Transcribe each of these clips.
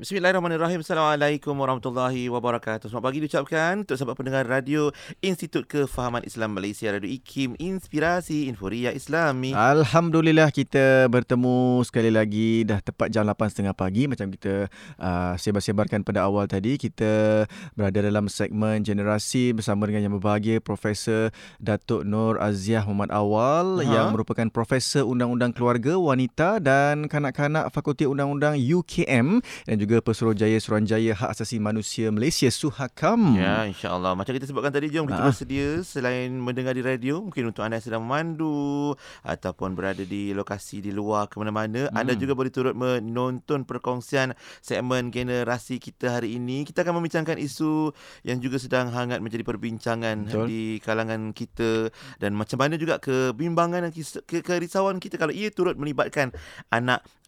Bismillahirrahmanirrahim. Assalamualaikum warahmatullahi wabarakatuh. Selamat pagi diucapkan untuk sahabat pendengar radio Institut Kefahaman Islam Malaysia Radio IKIM Inspirasi Inforia Islami. Alhamdulillah kita bertemu sekali lagi dah tepat jam 8.30 pagi macam kita uh, sebar-sebarkan pada awal tadi kita berada dalam segmen generasi bersama dengan yang berbahagia Profesor Datuk Nur Aziah Muhammad Awal uh-huh. yang merupakan Profesor Undang-Undang Keluarga Wanita dan Kanak-kanak Fakulti Undang-Undang UKM dan juga juga Pesuruhjaya Suruhanjaya Hak Asasi Manusia Malaysia Suhakam. Ya, insya-Allah. Macam kita sebutkan tadi jom kita ha. bersedia selain mendengar di radio mungkin untuk anda yang sedang memandu ataupun berada di lokasi di luar ke mana-mana, hmm. anda juga boleh turut menonton perkongsian segmen generasi kita hari ini. Kita akan membincangkan isu yang juga sedang hangat menjadi perbincangan Betul. di kalangan kita dan macam mana juga kebimbangan dan ke kerisauan kita kalau ia turut melibatkan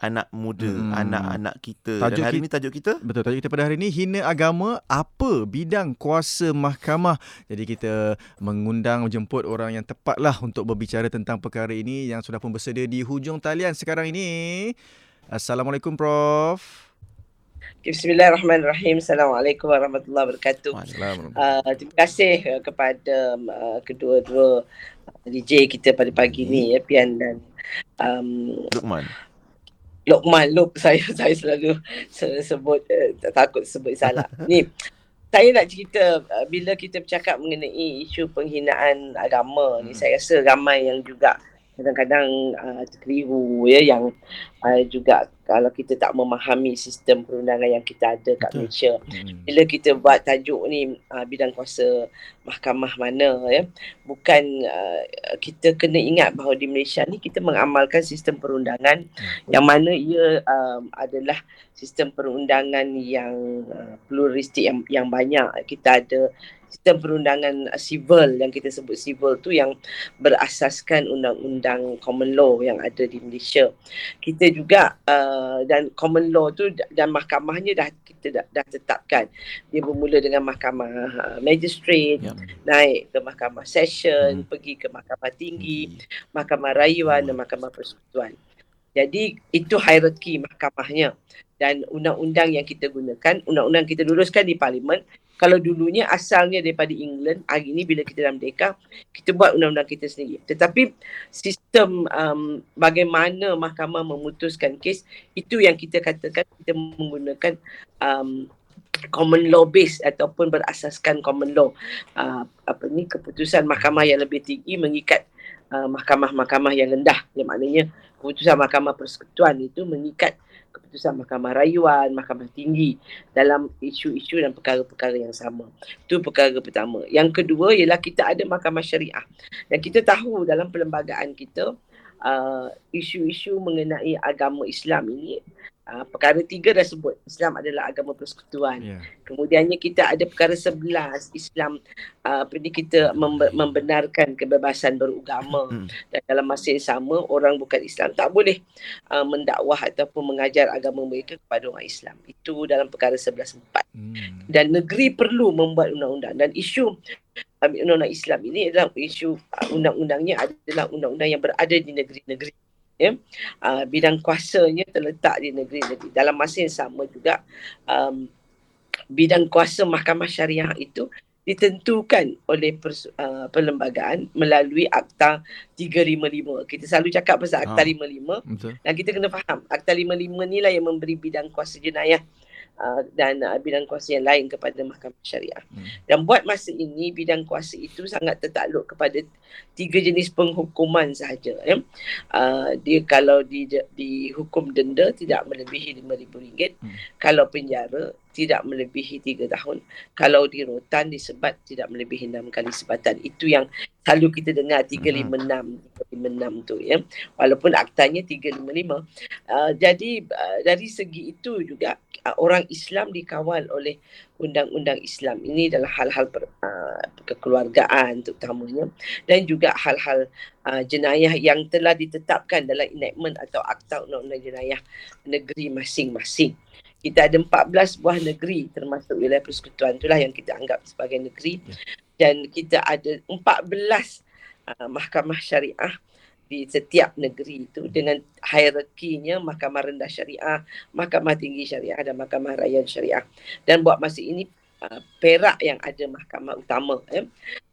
anak-anak muda, hmm. anak-anak kita. Tajuk dan hari ini tajuk kita? Betul, tajuk kita pada hari ini hina agama apa bidang kuasa mahkamah. Jadi kita mengundang menjemput orang yang tepatlah untuk berbicara tentang perkara ini yang sudah pun bersedia di hujung talian sekarang ini. Assalamualaikum Prof. Bismillahirrahmanirrahim. Assalamualaikum warahmatullahi wabarakatuh. Uh, terima kasih uh, kepada uh, kedua-dua DJ kita pada pagi ini ya Pian dan um, Lukman. Lokman Lok saya saya selalu sebut uh, takut sebut salah. Ni saya nak cerita uh, bila kita bercakap mengenai isu penghinaan agama hmm. ni saya rasa ramai yang juga kadang-kadang uh, terkeliru ya yang uh, juga kalau kita tak memahami sistem perundangan yang kita ada kat Betul. Malaysia. Hmm. Bila kita buat tajuk ni uh, bidang kuasa mahkamah mana ya, bukan uh, kita kena ingat bahawa di Malaysia ni kita mengamalkan sistem perundangan hmm. yang mana ia um, adalah sistem perundangan yang uh, pluralistik yang yang banyak. Kita ada sistem perundangan civil yang kita sebut civil tu yang berasaskan undang-undang common law yang ada di Malaysia. Kita juga uh, dan common law tu dan mahkamahnya dah kita dah, dah tetapkan. Dia bermula dengan mahkamah uh, magistrate, ya. naik ke mahkamah session, hmm. pergi ke mahkamah tinggi, hmm. mahkamah rayuan hmm. dan mahkamah persekutuan. Jadi itu hierarki mahkamahnya dan undang-undang yang kita gunakan, undang-undang kita luluskan di parlimen kalau dulunya asalnya daripada England, hari ini bila kita dalam deka, kita buat undang-undang kita sendiri. Tetapi sistem um, bagaimana mahkamah memutuskan kes, itu yang kita katakan kita menggunakan um, common law base ataupun berasaskan common law. Uh, apa ni keputusan mahkamah yang lebih tinggi mengikat uh, mahkamah-mahkamah yang rendah. Yang maknanya keputusan mahkamah persekutuan itu mengikat keputusan mahkamah rayuan, mahkamah tinggi dalam isu-isu dan perkara-perkara yang sama. Itu perkara pertama. Yang kedua ialah kita ada mahkamah syariah. Dan kita tahu dalam perlembagaan kita uh, isu-isu mengenai agama Islam ini Uh, perkara tiga dah sebut Islam adalah agama persekutuan. Yeah. Kemudiannya kita ada perkara sebelas Islam uh, ni kita membenarkan kebebasan beragama mm. dan dalam masa yang sama orang bukan Islam tak boleh uh, mendakwah ataupun mengajar agama mereka kepada orang Islam. Itu dalam perkara sebelas empat. Mm. Dan negeri perlu membuat undang-undang dan isu uh, undang-undang Islam ini adalah isu uh, undang-undangnya adalah undang-undang yang berada di negeri-negeri ya. Uh, bidang kuasanya terletak di negeri-negeri. Dalam masa yang sama juga um, bidang kuasa mahkamah syariah itu ditentukan oleh pers, uh, perlembagaan melalui akta 355 kita selalu cakap pasal akta ha, 55 betul. dan kita kena faham akta 55 ni lah yang memberi bidang kuasa jenayah. Uh, dan uh, bidang kuasa yang lain kepada mahkamah syariah. Hmm. Dan buat masa ini bidang kuasa itu sangat tertakluk kepada tiga jenis penghukuman sahaja. Ya. Uh, dia kalau di dihukum denda tidak melebihi RM5,000. Hmm. Kalau penjara tidak melebihi tiga tahun. Kalau di rotan disebat tidak melebihi enam kali sebatan. Itu yang selalu kita dengar 356 356 tu ya. Walaupun aktanya 355. Uh, jadi uh, dari segi itu juga uh, orang Islam dikawal oleh undang-undang Islam. Ini adalah hal-hal per, uh, kekeluargaan terutamanya dan juga hal-hal uh, jenayah yang telah ditetapkan dalam enactment atau akta undang-undang jenayah negeri masing-masing kita ada 14 buah negeri termasuk wilayah persekutuan itulah yang kita anggap sebagai negeri ya. dan kita ada 14 uh, mahkamah syariah di setiap negeri itu dengan hierarkinya mahkamah rendah syariah, mahkamah tinggi syariah dan mahkamah raya syariah. Dan buat masa ini uh, Perak yang ada mahkamah utama eh.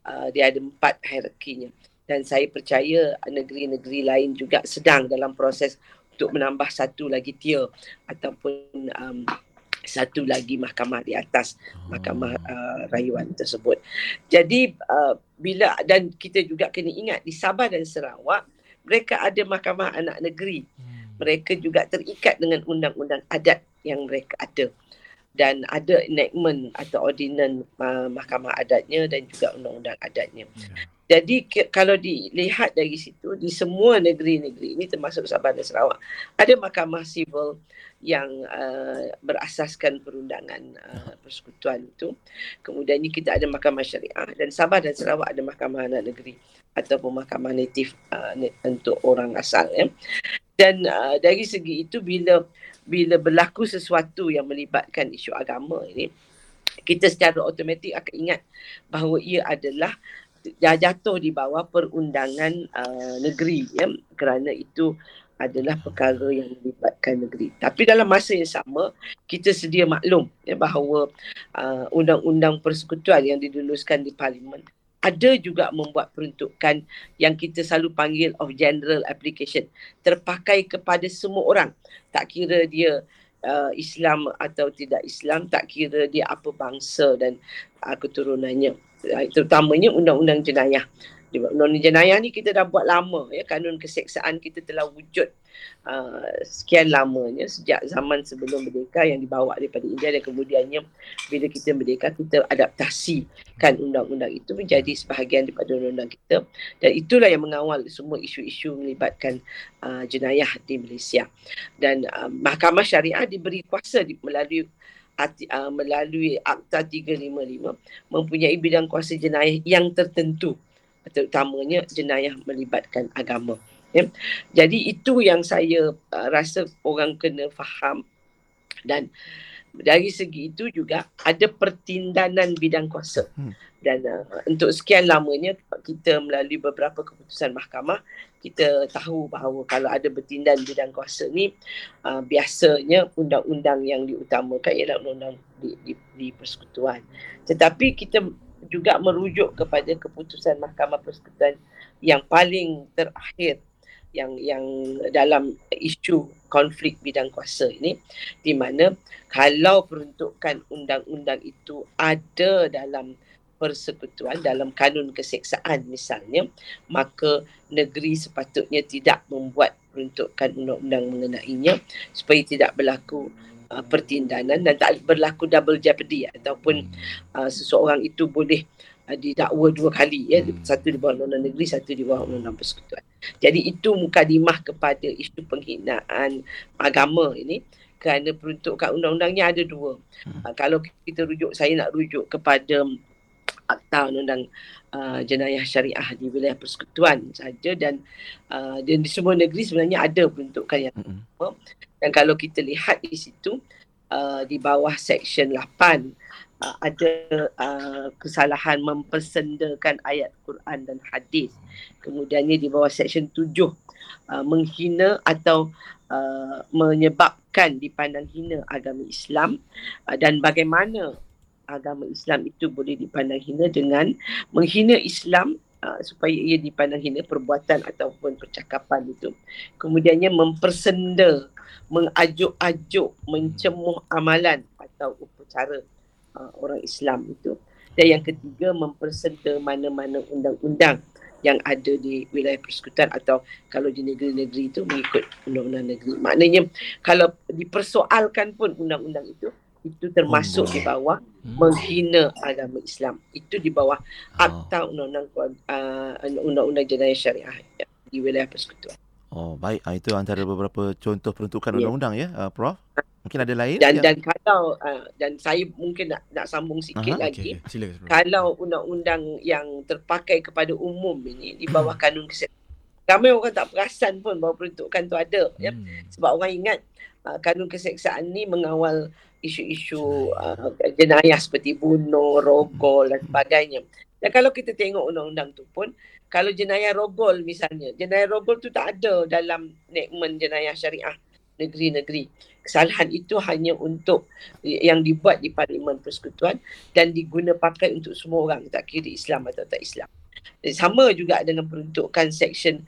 Uh, dia ada empat hierarkinya. Dan saya percaya negeri-negeri lain juga sedang dalam proses untuk menambah satu lagi tier ataupun um, satu lagi mahkamah di atas mahkamah uh, rayuan tersebut. Jadi uh, bila dan kita juga kena ingat di Sabah dan Sarawak mereka ada mahkamah anak negeri. Hmm. Mereka juga terikat dengan undang-undang adat yang mereka ada. Dan ada enactment atau ordinan uh, mahkamah adatnya dan juga undang-undang adatnya. Yeah. Jadi ke, kalau dilihat dari situ, di semua negeri-negeri ini termasuk Sabah dan Sarawak, ada mahkamah sivil yang uh, berasaskan perundangan uh, persekutuan itu. Kemudian kita ada mahkamah syariah dan Sabah dan Sarawak ada mahkamah anak negeri ataupun mahkamah natif uh, untuk orang asal ya. Dan uh, dari segi itu bila bila berlaku sesuatu yang melibatkan isu agama ini kita secara automatik akan ingat bahawa ia adalah jatuh di bawah perundangan uh, negeri ya kerana itu adalah perkara yang melibatkan negeri. Tapi dalam masa yang sama, kita sedia maklum ya, bahawa uh, undang-undang persekutuan yang diluluskan di parlimen ada juga membuat peruntukan yang kita selalu panggil of general application terpakai kepada semua orang tak kira dia uh, Islam atau tidak Islam tak kira dia apa bangsa dan uh, keturunannya. Uh, terutamanya undang-undang jenayah undang-undang jenayah ni kita dah buat lama ya. Kanun keseksaan kita telah wujud uh, sekian lamanya sejak zaman sebelum merdeka yang dibawa daripada India dan kemudiannya bila kita merdeka kita adaptasikan undang-undang itu menjadi sebahagian daripada undang-undang kita. Dan itulah yang mengawal semua isu-isu melibatkan uh, jenayah di Malaysia. Dan uh, mahkamah syariah diberi kuasa di, melalui Uh, melalui Akta 355 mempunyai bidang kuasa jenayah yang tertentu terutamanya jenayah melibatkan agama. Ya. Jadi itu yang saya uh, rasa orang kena faham dan dari segi itu juga ada pertindanan bidang kuasa. Hmm. Dan uh, untuk sekian lamanya kita melalui beberapa keputusan mahkamah kita tahu bahawa kalau ada bertindan bidang kuasa ni uh, biasanya undang-undang yang diutamakan ialah undang-undang di, di, di persekutuan. Tetapi kita juga merujuk kepada keputusan Mahkamah Persekutuan yang paling terakhir yang yang dalam isu konflik bidang kuasa ini di mana kalau peruntukan undang-undang itu ada dalam persekutuan dalam kanun keseksaan misalnya maka negeri sepatutnya tidak membuat peruntukan undang-undang mengenainya supaya tidak berlaku uh, pertindanan dan tak berlaku double jeopardy ataupun uh, seseorang itu boleh uh, didakwa dua kali ya hmm. satu di bawah undang-undang negeri satu di bawah undang-undang persekutuan. Jadi itu mukadimah kepada isu penghinaan agama ini kerana peruntukan undang-undangnya ada dua. Hmm. Uh, kalau kita rujuk saya nak rujuk kepada akta undang-undang uh, jenayah syariah di wilayah persekutuan saja dan uh, dan di semua negeri sebenarnya ada peruntukan yang sama. Dan kalau kita lihat di situ uh, di bawah section 8 uh, ada uh, kesalahan mempersendakan ayat Quran dan hadis. Kemudiannya di bawah section 7 uh, menghina atau uh, menyebabkan dipandang hina agama Islam uh, dan bagaimana agama Islam itu boleh dipandang hina dengan menghina Islam uh, supaya ia dipandang hina perbuatan ataupun percakapan itu. Kemudiannya mempersenda mengajuk-ajuk, mencemuh amalan atau upacara uh, orang Islam itu. Dan yang ketiga, mempersenta mana-mana undang-undang yang ada di wilayah persekutuan atau kalau di negeri-negeri itu mengikut undang-undang negeri. Maknanya kalau dipersoalkan pun undang-undang itu, itu termasuk oh, di bawah hmm. menghina agama Islam. Itu di bawah oh. akta undang-undang uh, undang-undang jenayah syariah di wilayah persekutuan. Oh baik, ah, itu antara beberapa contoh peruntukan yeah. undang-undang ya, uh, Prof. Mungkin ada lain? Dan yang... dan kalau uh, dan saya mungkin nak nak sambung sikit Aha, lagi. Okay. Silakan, kalau undang-undang yang terpakai kepada umum ini di bawah hmm. kanun kesihatan, ramai orang tak perasan pun bahawa peruntukan tu ada. Ya. Hmm. Ya. Sebab orang ingat uh, kanun keseksaan ni mengawal isu-isu uh, jenayah seperti bunuh, rogol dan sebagainya. Dan kalau kita tengok undang-undang tu pun kalau jenayah rogol misalnya, jenayah rogol tu tak ada dalam nekmen jenayah syariah negeri-negeri. Kesalahan itu hanya untuk yang dibuat di Parlimen Persekutuan dan diguna pakai untuk semua orang, tak kira Islam atau tak Islam. Sama juga dengan peruntukan Seksyen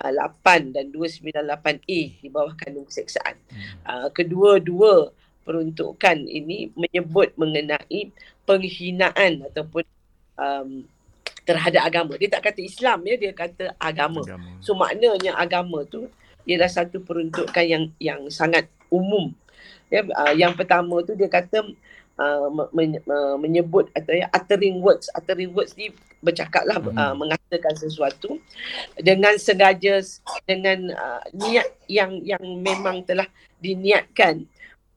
298 dan 298A di bawah kandung keseksaan. Uh, kedua-dua peruntukan ini menyebut mengenai penghinaan ataupun um, terhadap agama. Dia tak kata Islam ya, dia kata agama. agama. So maknanya agama tu ialah satu peruntukan yang yang sangat umum. Ya, uh, yang pertama tu dia kata uh, men, uh, menyebut atau ya, uttering words, uttering words ni bercakaplah hmm. uh, mengatakan sesuatu dengan sengaja dengan uh, niat yang yang memang telah diniatkan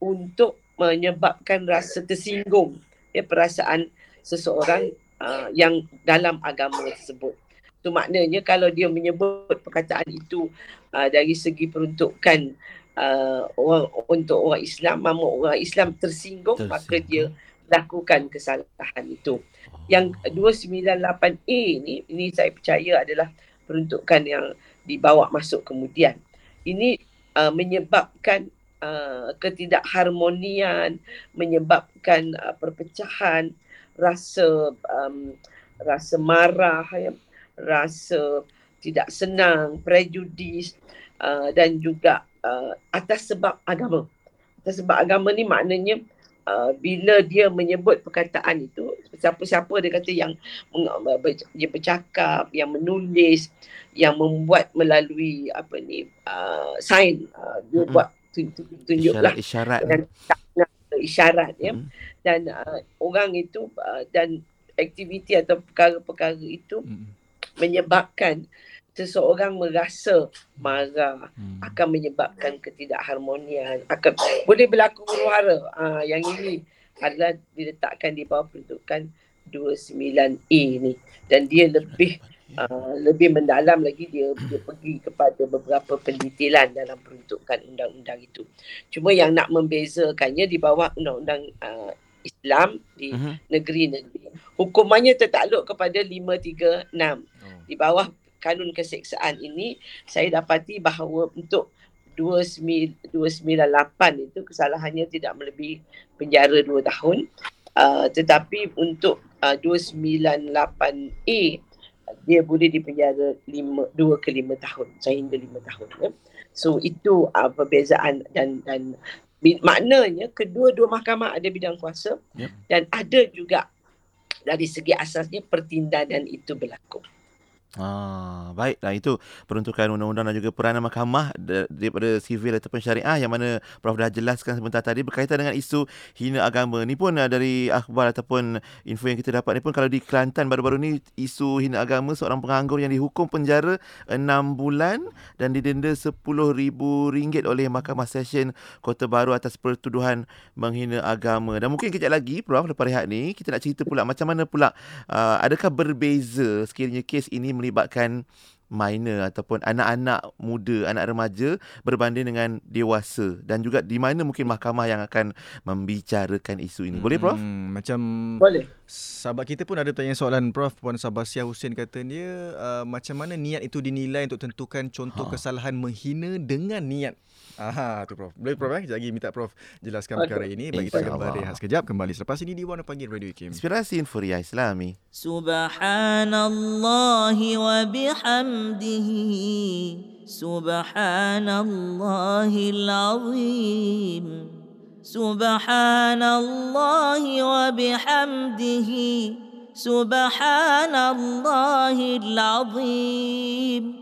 untuk menyebabkan rasa tersinggung ya perasaan seseorang uh, yang dalam agama tersebut. Itu maknanya kalau dia menyebut perkataan itu uh, dari segi peruntukan uh, orang untuk orang Islam, mama orang Islam tersinggung, tersinggung. maka dia lakukan kesalahan itu. Yang 298A ni, ini saya percaya adalah peruntukan yang dibawa masuk kemudian. Ini uh, menyebabkan uh, ketidakharmonian, menyebabkan uh, perpecahan, rasa um, rasa marah ya, rasa tidak senang prejudis uh, dan juga uh, atas sebab agama atas sebab agama ni maknanya Uh, bila dia menyebut perkataan itu siapa-siapa dia kata yang dia bercakap yang menulis yang membuat melalui apa ni uh, sign uh, dia mm-hmm. buat tunjuklah isyarat isyarat, isyarat ya mm-hmm dan uh, orang itu uh, dan aktiviti atau perkara-perkara itu hmm. menyebabkan seseorang merasa marah hmm. akan menyebabkan ketidakharmonian akan boleh berlaku huru-hara uh, yang ini adalah diletakkan di bawah peruntukan 29A ni dan dia lebih uh, lebih mendalam lagi dia dia pergi kepada beberapa pendetailan dalam peruntukan undang-undang itu cuma yang nak membezakannya di bawah undang-undang uh, Islam di uh-huh. negeri-negeri. Hukumannya tertakluk kepada 536. Oh. Di bawah kanun keseksaan ini, saya dapati bahawa untuk 298 itu kesalahannya tidak melebihi penjara 2 tahun. Uh, tetapi untuk uh, 298A, dia boleh dipenjara 5, 2 ke 5 tahun, sehingga 5 tahun. Ya. So itu uh, perbezaan dan dan maknanya kedua-dua mahkamah ada bidang kuasa yep. dan ada juga dari segi asasnya pertindahan itu berlaku. Ah, baik. Nah, itu peruntukan undang-undang dan juga peranan mahkamah daripada sivil ataupun syariah yang mana Prof dah jelaskan sebentar tadi berkaitan dengan isu hina agama. Ni pun uh, dari akhbar ataupun info yang kita dapat ni pun kalau di Kelantan baru-baru ni isu hina agama seorang penganggur yang dihukum penjara 6 bulan dan didenda RM10,000 oleh Mahkamah Session Kota Baru atas pertuduhan menghina agama. Dan mungkin kejap lagi Prof lepas rehat ni kita nak cerita pula macam mana pula uh, adakah berbeza sekiranya kes ini melibatkan minor ataupun anak-anak muda, anak remaja berbanding dengan dewasa dan juga di mana mungkin mahkamah yang akan membicarakan isu ini. Boleh Prof? Hmm, macam Boleh. Sahabat kita pun ada tanya soalan Prof Puan Sabasia Hussein kata dia uh, macam mana niat itu dinilai untuk tentukan contoh ha. kesalahan menghina dengan niat Aha, tu Prof. Boleh Prof eh? Sekejap lagi minta Prof jelaskan okay. perkara ini. Bagi kita kembali rehat sekejap. Kembali selepas ini di Warna Pagi Radio Kim. Inspirasi Infuria Islami. Subhanallah wa bihamdihi. Subhanallahil azim. Subhanallah wa bihamdihi. Subhanallahil azim.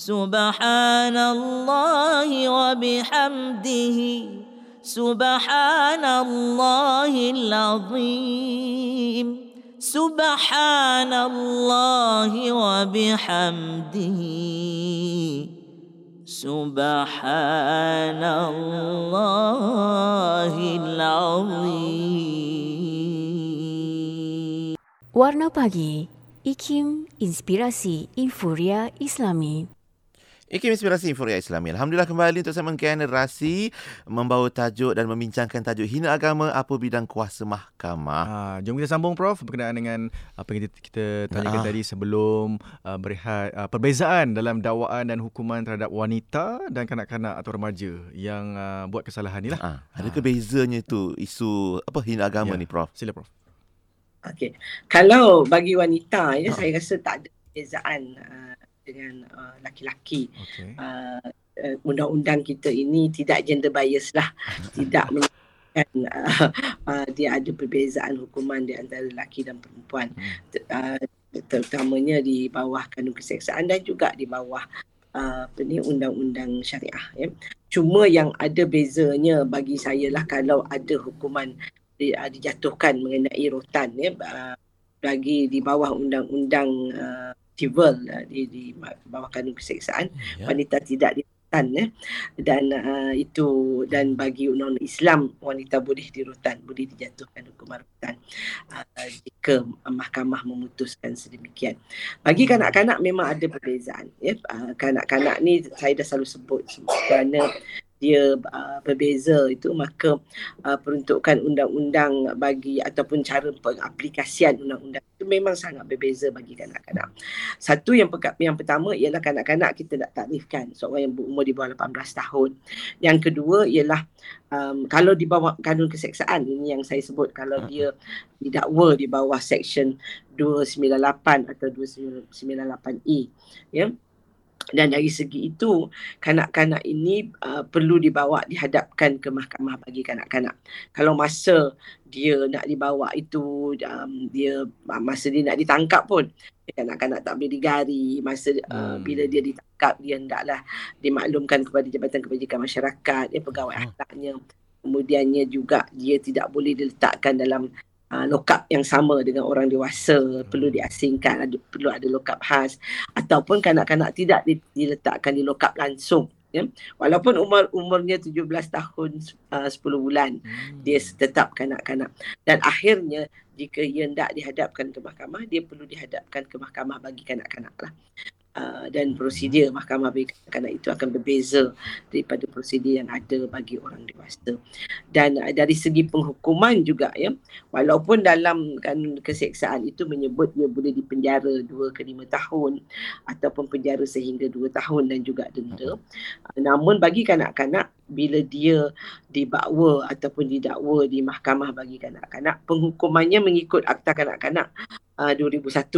سبحان الله وبحمده سبحان الله العظيم سبحان الله وبحمده سبحان الله العظيم Warna Pagi IKIM Inspirasi Infuria Islami Ikim Inspirasi Inforia Islami. Alhamdulillah kembali untuk segmen generasi membawa tajuk dan membincangkan tajuk hina agama apa bidang kuasa mahkamah. Ha, jom kita sambung Prof berkenaan dengan apa yang kita, kita tanyakan Ah. tadi sebelum uh, berehat uh, perbezaan dalam dakwaan dan hukuman terhadap wanita dan kanak-kanak atau remaja yang uh, buat kesalahan ni lah. Ha, adakah bezanya tu isu apa hina agama Ya. ni Prof? Sila Prof. Okey. Kalau bagi wanita ya Ha. saya rasa tak ada perbezaan uh, dengan uh, laki-laki. Okey. Uh, uh, undang-undang kita ini tidak gender bias lah. tidak menyebabkan uh, uh, dia ada perbezaan hukuman di antara lelaki dan perempuan. Hmm. Uh, terutamanya di bawah kanun keseksaan dan juga di bawah uh, apa ni undang-undang syariah ya. Cuma yang ada bezanya bagi saya lah kalau ada hukuman di, uh, dijatuhkan mengenai rotan ya uh, bagi di bawah undang-undang uh, civil uh, di di bawah kanun keseksaan Ya. wanita tidak dirotan ya dan uh, itu dan bagi undang-undang Islam wanita boleh dirotan boleh dijatuhkan hukuman rotan uh, jika mahkamah memutuskan sedemikian. Bagi kanak-kanak memang ada perbezaan ya. Uh, kanak-kanak ni saya dah selalu sebut kerana dia uh, berbeza itu maka uh, peruntukan undang-undang bagi ataupun cara pengaplikasian undang-undang itu memang sangat berbeza bagi kanak-kanak. Satu yang peka- yang pertama ialah kanak-kanak kita nak takrifkan seorang yang berumur di bawah 18 tahun. Yang kedua ialah um, kalau di bawah kanun keseksaan ini yang saya sebut kalau dia didakwa di bawah section 298 atau 298E ya dan dari segi itu kanak-kanak ini uh, perlu dibawa dihadapkan ke mahkamah bagi kanak-kanak. Kalau masa dia nak dibawa itu um, dia masa dia nak ditangkap pun kanak-kanak tak boleh digari masa uh, Hmm. bila dia ditangkap dia hendaklah dimaklumkan kepada Jabatan Kebajikan Masyarakat ya pegawai Oh. akhlaknya kemudiannya juga dia tidak boleh diletakkan dalam uh, lokap yang sama dengan orang dewasa perlu diasingkan ada perlu ada lokap khas ataupun kanak-kanak tidak di- diletakkan di lokap langsung ya. Walaupun umur umurnya 17 tahun uh, 10 bulan Hmm. dia tetap kanak-kanak. Dan akhirnya jika ia hendak dihadapkan ke mahkamah dia perlu dihadapkan ke mahkamah bagi kanak-kanak lah Uh, dan prosedur mahkamah bagi kanak-kanak itu akan berbeza daripada prosedur yang ada bagi orang dewasa. Dan uh, dari segi penghukuman juga ya, walaupun dalam kanun keseksaan itu menyebut dia boleh dipenjara 2 ke 5 tahun ataupun penjara sehingga 2 tahun dan juga denda. Uh, namun bagi kanak-kanak bila dia dibakwa ataupun didakwa di mahkamah bagi kanak-kanak, penghukumannya mengikut Akta Kanak-kanak uh, 2001.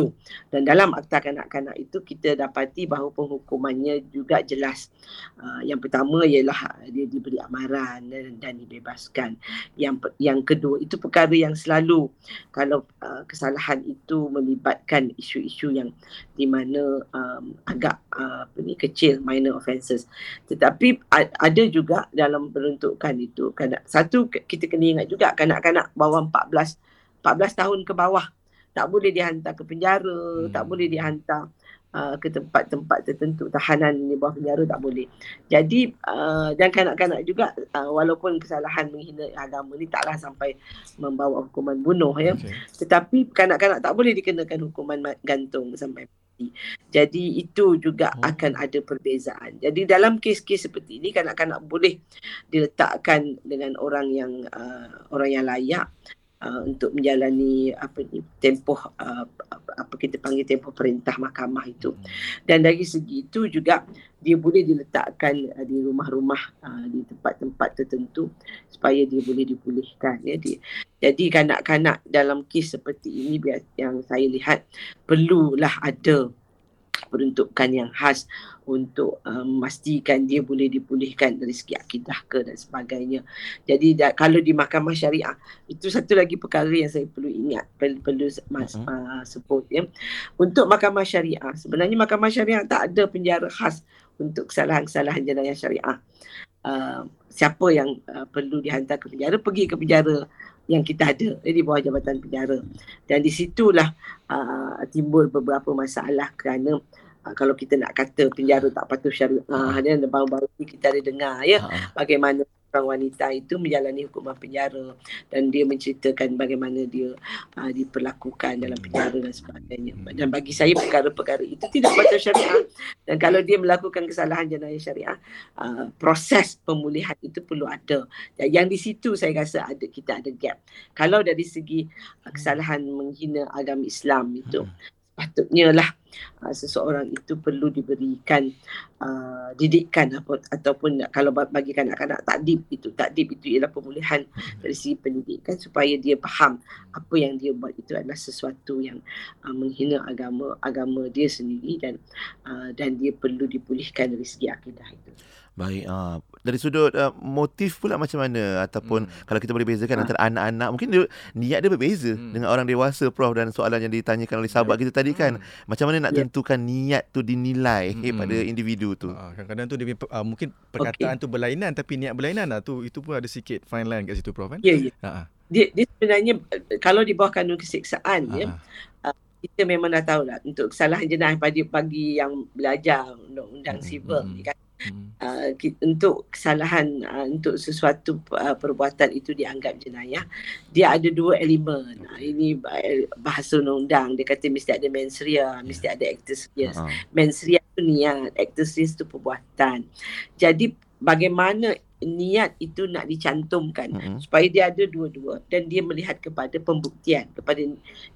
Dan dalam Akta Kanak-kanak itu kita dapati bahawa penghukumannya juga jelas. Uh, yang pertama ialah dia diberi amaran dan, dan dibebaskan. Yang yang kedua itu perkara yang selalu kalau uh, kesalahan itu melibatkan isu-isu yang di mana um, agak uh, apa ni kecil minor offences. Tetapi ada juga dalam peruntukan itu kanak satu kita kena ingat juga kanak-kanak bawah 14 14 tahun ke bawah tak boleh dihantar ke penjara, Hmm. tak boleh dihantar uh, ke tempat-tempat tertentu tahanan di bawah penjara tak boleh. Jadi uh, dan kanak-kanak juga uh, walaupun kesalahan menghina agama ni taklah sampai membawa hukuman bunuh ya. Okey. Tetapi kanak-kanak tak boleh dikenakan hukuman ma- gantung sampai mati. Jadi itu juga Oh. akan ada perbezaan. Jadi dalam kes-kes seperti ini kanak-kanak boleh diletakkan dengan orang yang uh, orang yang layak uh, untuk menjalani apa ni tempoh uh, apa- kita panggil tempoh perintah mahkamah itu. Dan dari segi itu juga dia boleh diletakkan uh, di rumah-rumah uh, di tempat-tempat tertentu supaya dia boleh dipulihkan ya dia. Jadi kanak-kanak dalam kes seperti ini yang saya lihat perlulah ada peruntukan yang khas untuk uh, memastikan dia boleh dipulihkan dari segi akidah ke dan sebagainya. Jadi da, kalau di mahkamah syariah itu satu lagi perkara yang saya perlu ingat perlu, perlu mas, Mhm. uh, sebut ya. Untuk mahkamah syariah sebenarnya mahkamah syariah tak ada penjara khas untuk kesalahan-kesalahan jenayah syariah. Uh, siapa yang uh, perlu dihantar ke penjara pergi ke penjara yang kita ada eh, di bawah jabatan penjara. Dan di situlah uh, timbul beberapa masalah kerana uh, kalau kita nak kata penjara tak patuh syariah dan baru-baru ni kita ada dengar ya Ha, bagaimana seorang wanita itu menjalani hukuman penjara dan dia menceritakan bagaimana dia uh, diperlakukan dalam penjara dan sebagainya. Dan bagi saya perkara-perkara itu tidak patuh syariah. Dan kalau dia melakukan kesalahan jenayah syariah, uh, proses pemulihan itu perlu ada. Dan yang di situ saya rasa ada kita ada gap. Kalau dari segi uh, kesalahan menghina agama Islam itu patutnya lah uh, seseorang itu perlu diberikan uh, didikan apa, ataupun kalau ba- bagi kanak-kanak takdib itu takdib itu ialah pemulihan dari segi pendidikan supaya dia faham apa yang dia buat itu adalah sesuatu yang uh, menghina agama agama dia sendiri dan uh, dan dia perlu dipulihkan dari segi akidah itu. Baik, uh, dari sudut uh, motif pula macam mana ataupun Hmm. kalau kita boleh bezakan Ah. antara anak-anak mungkin dia, niat dia berbeza Hmm. dengan orang dewasa Prof dan soalan yang ditanyakan oleh sahabat kita tadi kan macam mana nak Ya. tentukan niat tu dinilai eh, Hmm. pada individu tu. Ah, kadang-kadang tu dia uh, mungkin perkataan tu berlainan tapi niat berlainan lah tu itu pun ada sikit fine line kat situ prof kan. Ya, ya. Ha ah. Dia, dia sebenarnya uh, kalau di bawah kanun keseksaan ya Ah, kita memang dah tahu lah untuk kesalahan jenayah bagi bagi yang belajar undang-undang Mm, sivil mm, ni kan Hmm. uh, untuk kesalahan uh, untuk sesuatu uh, perbuatan itu dianggap jenayah dia ada dua elemen. Uh, ini ba- bahasa undang-undang. Dia kata mesti ada mens rea mesti ada actus reus Ha. mens rea tu niat actus reus tu perbuatan. Jadi bagaimana niat itu nak dicantumkan Mm-mm. supaya dia ada dua-dua dan dia melihat kepada pembuktian kepada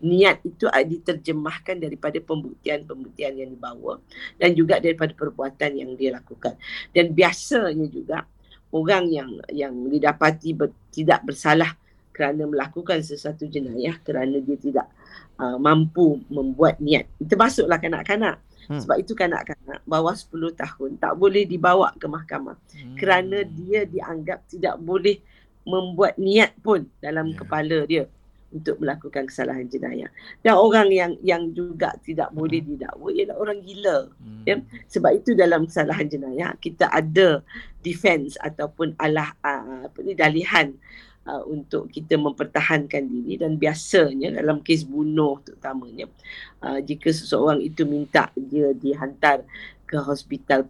niat itu ah, diterjemahkan daripada pembuktian-pembuktian yang dibawa dan juga daripada perbuatan yang dia lakukan. Dan biasanya juga orang yang yang didapati ber, tidak bersalah kerana melakukan sesuatu jenayah kerana dia tidak uh, mampu membuat niat. Termasuklah kanak-kanak Hmm. sebab itu kanak-kanak bawah 10 tahun tak boleh dibawa ke mahkamah Hmm. kerana dia dianggap tidak boleh membuat niat pun dalam Ya. kepala dia untuk melakukan kesalahan jenayah. Dan orang yang yang juga tidak boleh didakwa ialah orang gila. Hmm. Ya. Sebab itu dalam kesalahan jenayah kita ada defense ataupun alah uh, apa ni dalihan uh, untuk kita mempertahankan diri. Dan biasanya dalam kes bunuh terutamanya uh, jika seseorang itu minta dia dihantar ke hospital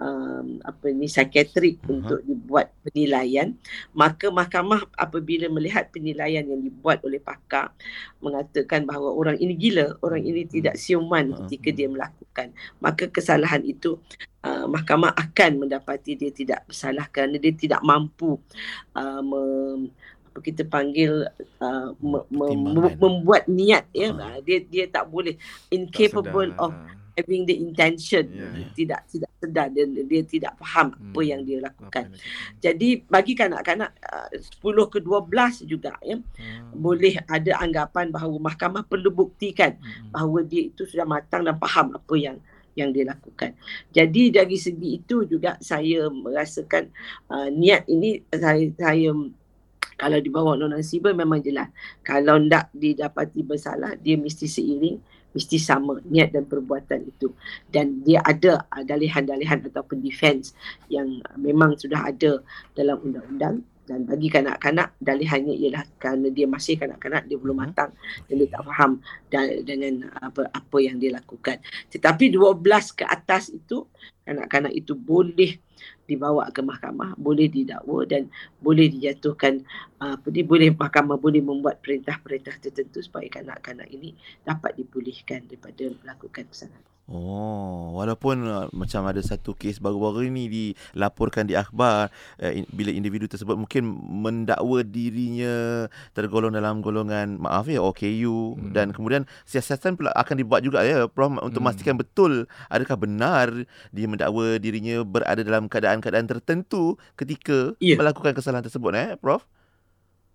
um, apa ni psikiatrik Mhm. untuk dibuat penilaian maka mahkamah apabila melihat penilaian yang dibuat oleh pakar mengatakan bahawa orang ini gila orang ini tidak siuman Mhm. ketika dia melakukan maka kesalahan itu uh, mahkamah akan mendapati dia tidak bersalah kerana dia tidak mampu uh, apa kita panggil uh, me, me, membuat niat ya uh. dia dia tak boleh Tak incapable sedar. of having the intention Ya, ya. tidak tidak sedar dia dia tidak faham apa Hmm. yang dia Apa lakukan yang jadi bagi kanak-kanak uh, 10 ke 12 juga ya Ah. boleh ada anggapan bahawa mahkamah perlu buktikan Hmm. bahawa dia itu sudah matang dan faham apa yang yang dia lakukan. Jadi dari segi itu juga saya merasakan uh, niat ini saya saya kalau di bawah undang-undang siber memang jelas. Kalau tidak didapati bersalah, dia mesti seiring, mesti sama niat dan perbuatan itu. Dan dia ada uh, dalihan-dalihan ataupun defense yang memang sudah ada dalam undang-undang dan bagi kanak-kanak dalihannya ialah kerana dia masih kanak-kanak dia belum Mhm. matang dan dia tak faham da- dengan apa apa yang dia lakukan. Tetapi 12 ke atas itu kanak-kanak itu boleh dibawa ke mahkamah, boleh didakwa dan boleh dijatuhkan uh, apa dia boleh mahkamah boleh membuat perintah-perintah tertentu supaya kanak-kanak ini dapat dipulihkan daripada melakukan kesalahan. Oh, walaupun uh, macam ada satu kes baru-baru ini dilaporkan di akhbar uh, in, bila individu tersebut mungkin mendakwa dirinya tergolong dalam golongan maaf ya OKU Hmm. hmm. dan kemudian siasatan pula akan dibuat juga ya Prof untuk Hmm. memastikan betul adakah benar dia mendakwa dirinya berada dalam keadaan-keadaan tertentu ketika Ya. melakukan kesalahan tersebut eh Prof.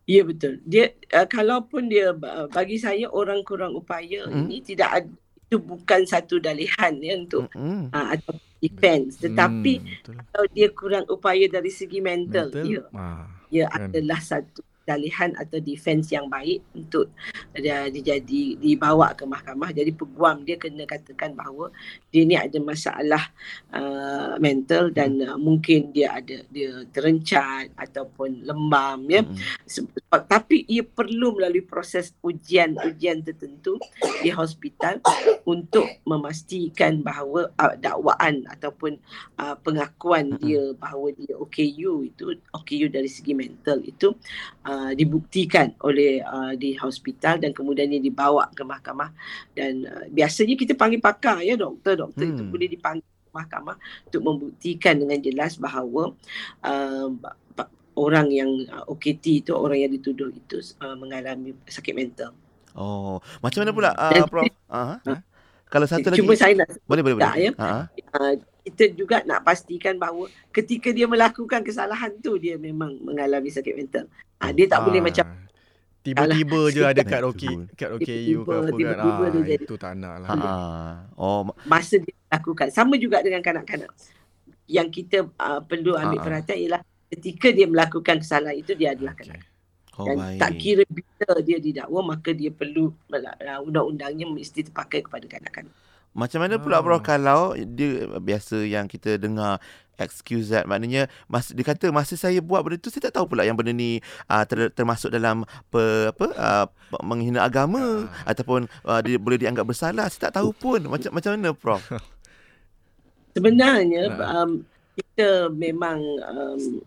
Ya betul. Dia uh, kalaupun dia uh, bagi saya orang kurang upaya Mm. ini tidak ada itu bukan satu dalihan ya untuk Hmm. uh, atau defense tetapi Hmm, betul. kalau dia kurang upaya dari segi mental, Mental. ya Ah, ia Kan. adalah satu dalihan atau defense yang baik untuk dia dijadi dibawa ke mahkamah jadi peguam dia kena katakan bahawa dia ni ada masalah uh, mental dan uh, mungkin dia ada dia terencat ataupun lembam ya Hmm. sebab tapi ia perlu melalui proses ujian-ujian tertentu di hospital untuk memastikan bahawa uh, dakwaan ataupun uh, pengakuan Mm-mm. dia bahawa dia OKU itu OKU dari segi mental itu uh, dibuktikan oleh uh, di hospital dan kemudian dia dibawa ke mahkamah dan uh, biasanya kita panggil pakar ya doktor doktor itu Hmm. boleh dipanggil ke mahkamah untuk membuktikan dengan jelas bahawa uh, orang yang uh, OKT itu orang yang dituduh itu uh, mengalami sakit mental. Oh, macam mana pula uh, Dan- Prof? Uh, kalau satu lagi Cuma saya nak boleh boleh tak, boleh. ya. Ha. uh, kita juga nak pastikan bahawa ketika dia melakukan kesalahan tu dia memang mengalami sakit mental. Uh, dia tak boleh ah, macam Tiba-tiba je ada kad Betul. OK, kad OKU ke Tiba-tiba- apa kan. tiba-tiba dia Ah, jadi- itu tak nak lah. Ha. Oh, ma- masa dia lakukan. Sama juga dengan kanak-kanak. Yang kita uh, perlu ambil Ah, ah. perhatian ialah ketika dia melakukan kesalahan itu dia adalah Okey. kanak. oh Dan baik. tak kira bila dia didakwa maka dia perlu uh, undang-undangnya mesti terpakai kepada kanak-kanak. Macam mana pula Ah. kalau dia biasa yang kita dengar excuse that. Maknanya mas, dia kata masa saya buat benda tu saya tak tahu pula yang benda ni uh, ter, termasuk dalam pe, apa uh, menghina agama Ah. ataupun uh, dia boleh dianggap bersalah. Saya tak tahu pun. Macam macam mana Prof? Sebenarnya Ah. um, kita memang um,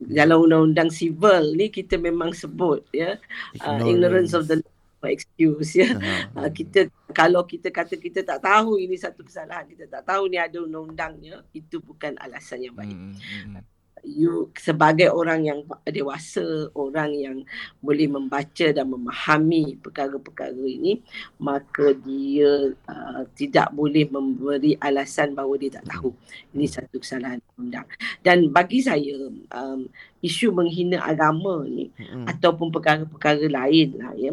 dalam undang-undang civil ni kita memang sebut ya uh, ignorance of the law excuse ya. uh, Uh, kita kalau kita kata kita tak tahu ini satu kesalahan, kita tak tahu ni ada undang-undangnya, itu bukan alasan yang baik. Hmm. You sebagai orang yang dewasa, orang yang boleh membaca dan memahami perkara-perkara ini, maka dia uh, tidak boleh memberi alasan bahawa dia tak tahu. Ini satu kesalahan undang. Dan bagi saya um, isu menghina agama ni mm, ataupun perkara-perkara lain lah ya.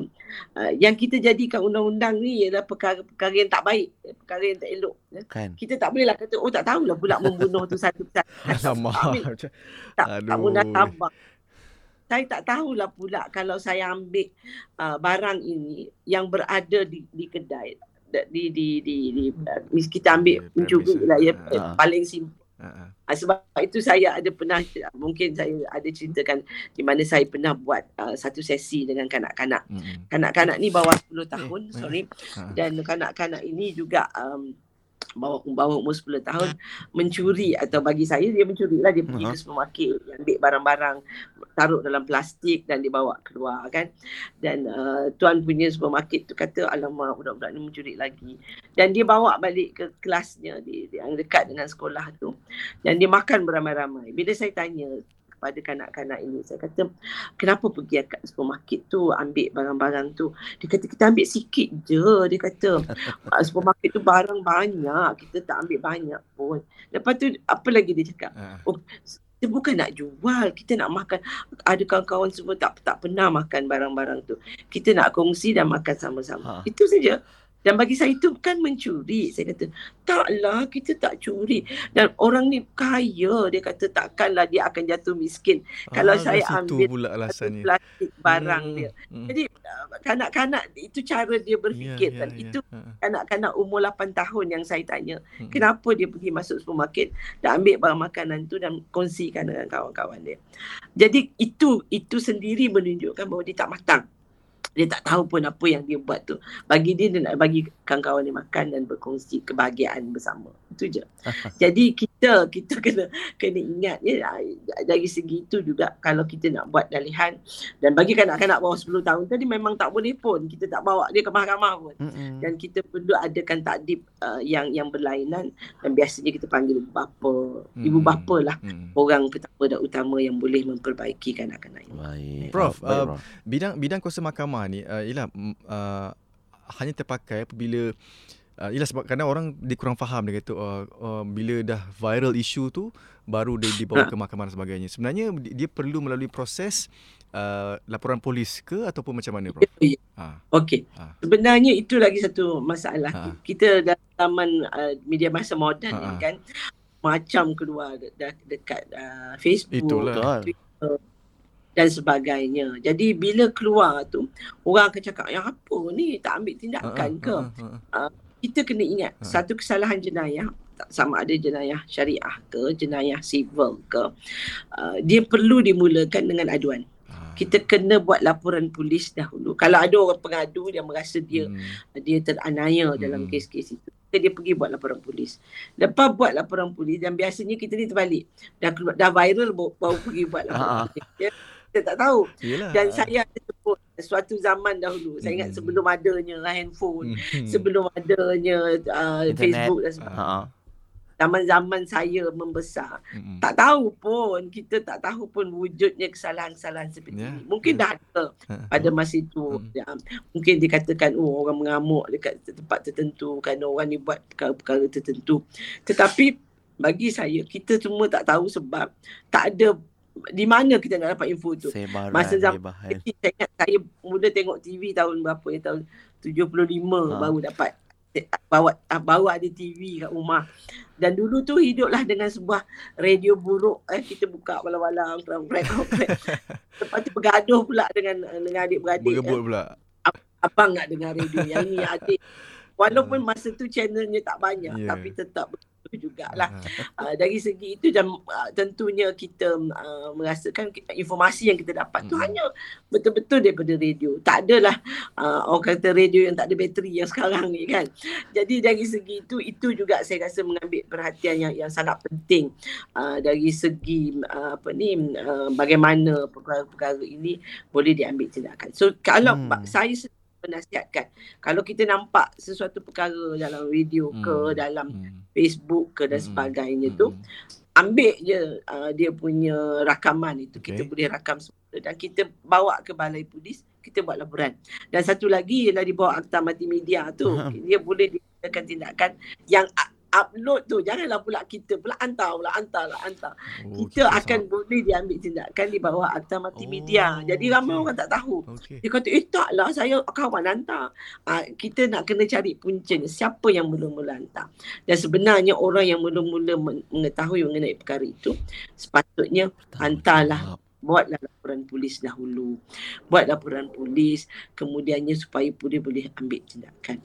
Uh, yang kita jadikan undang-undang ni ialah perkara-perkara yang tak baik, ya, perkara yang tak elok. Ya. kan Kita tak boleh lah kata, oh tak tahulah pula membunuh tu satu Alamak. tak, tak Aduh. munasabah. Saya tak tahulah pula kalau saya ambil uh, barang ini yang berada di, di kedai di di di, di, di kita ambil mencuri lah ya ah. paling simple Ah, sebab itu saya ada pernah mungkin saya ada ceritakan di mana saya pernah buat uh, satu sesi dengan kanak-kanak. Hmm. Kanak-kanak ni bawah 10 tahun, Eh, sorry. Ah. Dan kanak-kanak ini juga um, bawah bawah umur 10 tahun mencuri atau bagi saya dia mencuri lah dia pergi Aha. ke supermarket dia ambil barang-barang taruh dalam plastik dan dibawa keluar kan. Dan uh, tuan punya supermarket tu kata alamak budak-budak ni mencuri lagi. Dan dia bawa balik ke kelasnya di, di yang dekat dengan sekolah tu. Dan dia makan beramai-ramai. Bila saya tanya kepada kanak-kanak ini. Saya kata kenapa pergi kat supermarket tu ambil barang-barang tu? Dia kata kita ambil sikit je. Dia kata "Ah, supermarket tu barang banyak kita tak ambil banyak pun. Lepas tu apa lagi dia cakap? Ah. kita bukan nak jual kita nak makan. Ada kawan-kawan semua tak tak pernah makan barang-barang tu. Kita nak kongsi dan makan sama-sama. Ha. itu saja Dan bagi saya itu bukan mencuri. Saya kata, taklah kita tak curi. Dan orang ni kaya. Dia kata takkanlah dia akan jatuh miskin. Kalau Ah, saya kat situ ambil pula alasannya. plastik barang Hmm, dia. hmm. Jadi uh, kanak-kanak itu cara dia berfikir. Kan. ya, ya. Itu Ha, ha. kanak-kanak umur 8 tahun yang saya tanya. Hmm. Kenapa dia pergi masuk supermarket dan ambil barang makanan tu dan kongsikan dengan kawan-kawan dia. Jadi itu itu sendiri menunjukkan bahawa dia tak matang. Dia tak tahu pun apa yang dia buat tu. Bagi dia, dia nak bagi kawan-kawan dia makan dan berkongsi kebahagiaan bersama. Itu je. Jadi kita kita kena kena ingat ya dari segi itu juga kalau kita nak buat dalihan dan bagi kanak-kanak bawah 10 tahun tadi memang tak boleh pun kita tak bawa dia ke mahkamah pun Mm-mm. dan kita perlu adakan takdib uh, yang yang berlainan dan biasanya kita panggil ibu bapa ibu Hmm. bapa lah Hmm. orang pertama dan utama yang boleh memperbaiki kanak-kanak ini. Baik. Prof, baik, uh, Prof. Bidang bidang kuasa mahkamah ni uh, ialah mm, uh, hanya terpakai apabila uh, ialah sebab kadang orang dia kurang faham dia kata uh, uh, bila dah viral isu tu baru dia dibawa ke mahkamah dan sebagainya. Sebenarnya di- dia perlu melalui proses uh, laporan polis ke ataupun macam mana Prof? Ya. Ha. Okey. Ha. Sebenarnya itu lagi satu masalah. Ha. Kita dalam zaman uh, media masa moden Ha, ha. kan macam keluar de- de- dekat uh, Facebook, Itulah. Betul. Dan sebagainya. Jadi bila keluar tu orang akan cakap yang apa ni tak ambil tindakan Ha, ke? ha, ha, ha. Kita kena ingat Ha. satu kesalahan jenayah tak sama ada jenayah syariah ke jenayah civil ke uh, dia perlu dimulakan dengan aduan. Ha. Kita kena buat laporan polis dahulu. Kalau ada orang pengadu yang merasa dia Hmm. dia teranaya dalam Hmm. kes-kes itu. Dia pergi buat laporan polis. Lepas buat laporan polis dan biasanya kita ni terbalik. Dah keluar, dah viral baru, baru pergi buat Ah, laporan ah. polis. Kita tak tahu. Yelah. Dan saya ada sebut suatu zaman dahulu. Saya ingat Hmm. sebelum adanya handphone. Hmm. Sebelum adanya uh, Internet. Facebook dan sebagainya. Ha. Zaman-zaman saya membesar. Hmm. Tak tahu pun. Kita tak tahu pun wujudnya kesalahan-kesalahan seperti Ya, ini. Mungkin ya. dah ada Ha. pada masa itu Hmm. ya, mungkin dikatakan oh orang mengamuk dekat tempat tertentu kerana orang ni buat perkara-perkara tertentu tetapi bagi saya kita semua tak tahu sebab tak ada di mana kita nak dapat info tu? Sebaran, Masa zaman kecil saya ingat saya mula tengok TV tahun berapa ya? Tahun 75 Ha. baru dapat. Bawa baru ada TV kat rumah. Dan dulu tu hiduplah dengan sebuah radio buruk. Eh kita buka walang-walang krang-krang lepas tu bergaduh pula dengan dengan adik-beradik Berebut pula. abang nak dengar radio. Yang ni adik. Walaupun masa tu channelnya tak banyak Ya. tapi tetap begitu jugalah uh, dari segi itu dan uh, tentunya kita uh, merasakan informasi yang kita dapat tu Mm-mm. hanya betul-betul daripada radio tak adalah uh, orang kata radio yang tak ada bateri yang sekarang ni kan jadi dari segi itu itu juga saya rasa mengambil perhatian yang yang sangat penting uh, dari segi uh, apa ni uh, bagaimana perkara-perkara ini boleh diambil tindakan so kalau Hmm. hmm. saya menasihatkan kalau kita nampak sesuatu perkara dalam video Hmm. ke dalam Hmm. Facebook ke dan Mm-mm. sebagainya tu Hmm. ambil je uh, dia punya rakaman itu Okey. kita boleh rakam semula dan kita bawa ke balai polis kita buat laporan dan satu lagi ialah di bawah akta multimedia tu dia boleh digunakan tindakan yang upload tu janganlah pula kita pula hantar pula hantar lah hantar Oh, kita akan boleh diambil tindakan di bawah akta multimedia Oh, jadi ramai okey. orang tak tahu Okey. dia kata, eh taklah saya kawan hantar. Ah, kita nak kena cari puncanya. Siapa yang mula-mula hantar. Dan sebenarnya orang yang mula-mula men- mengetahui mengenai perkara itu, sepatutnya hantarlah. Buatlah laporan polis dahulu. Buat laporan polis, kemudiannya supaya boleh boleh ambil tindakan.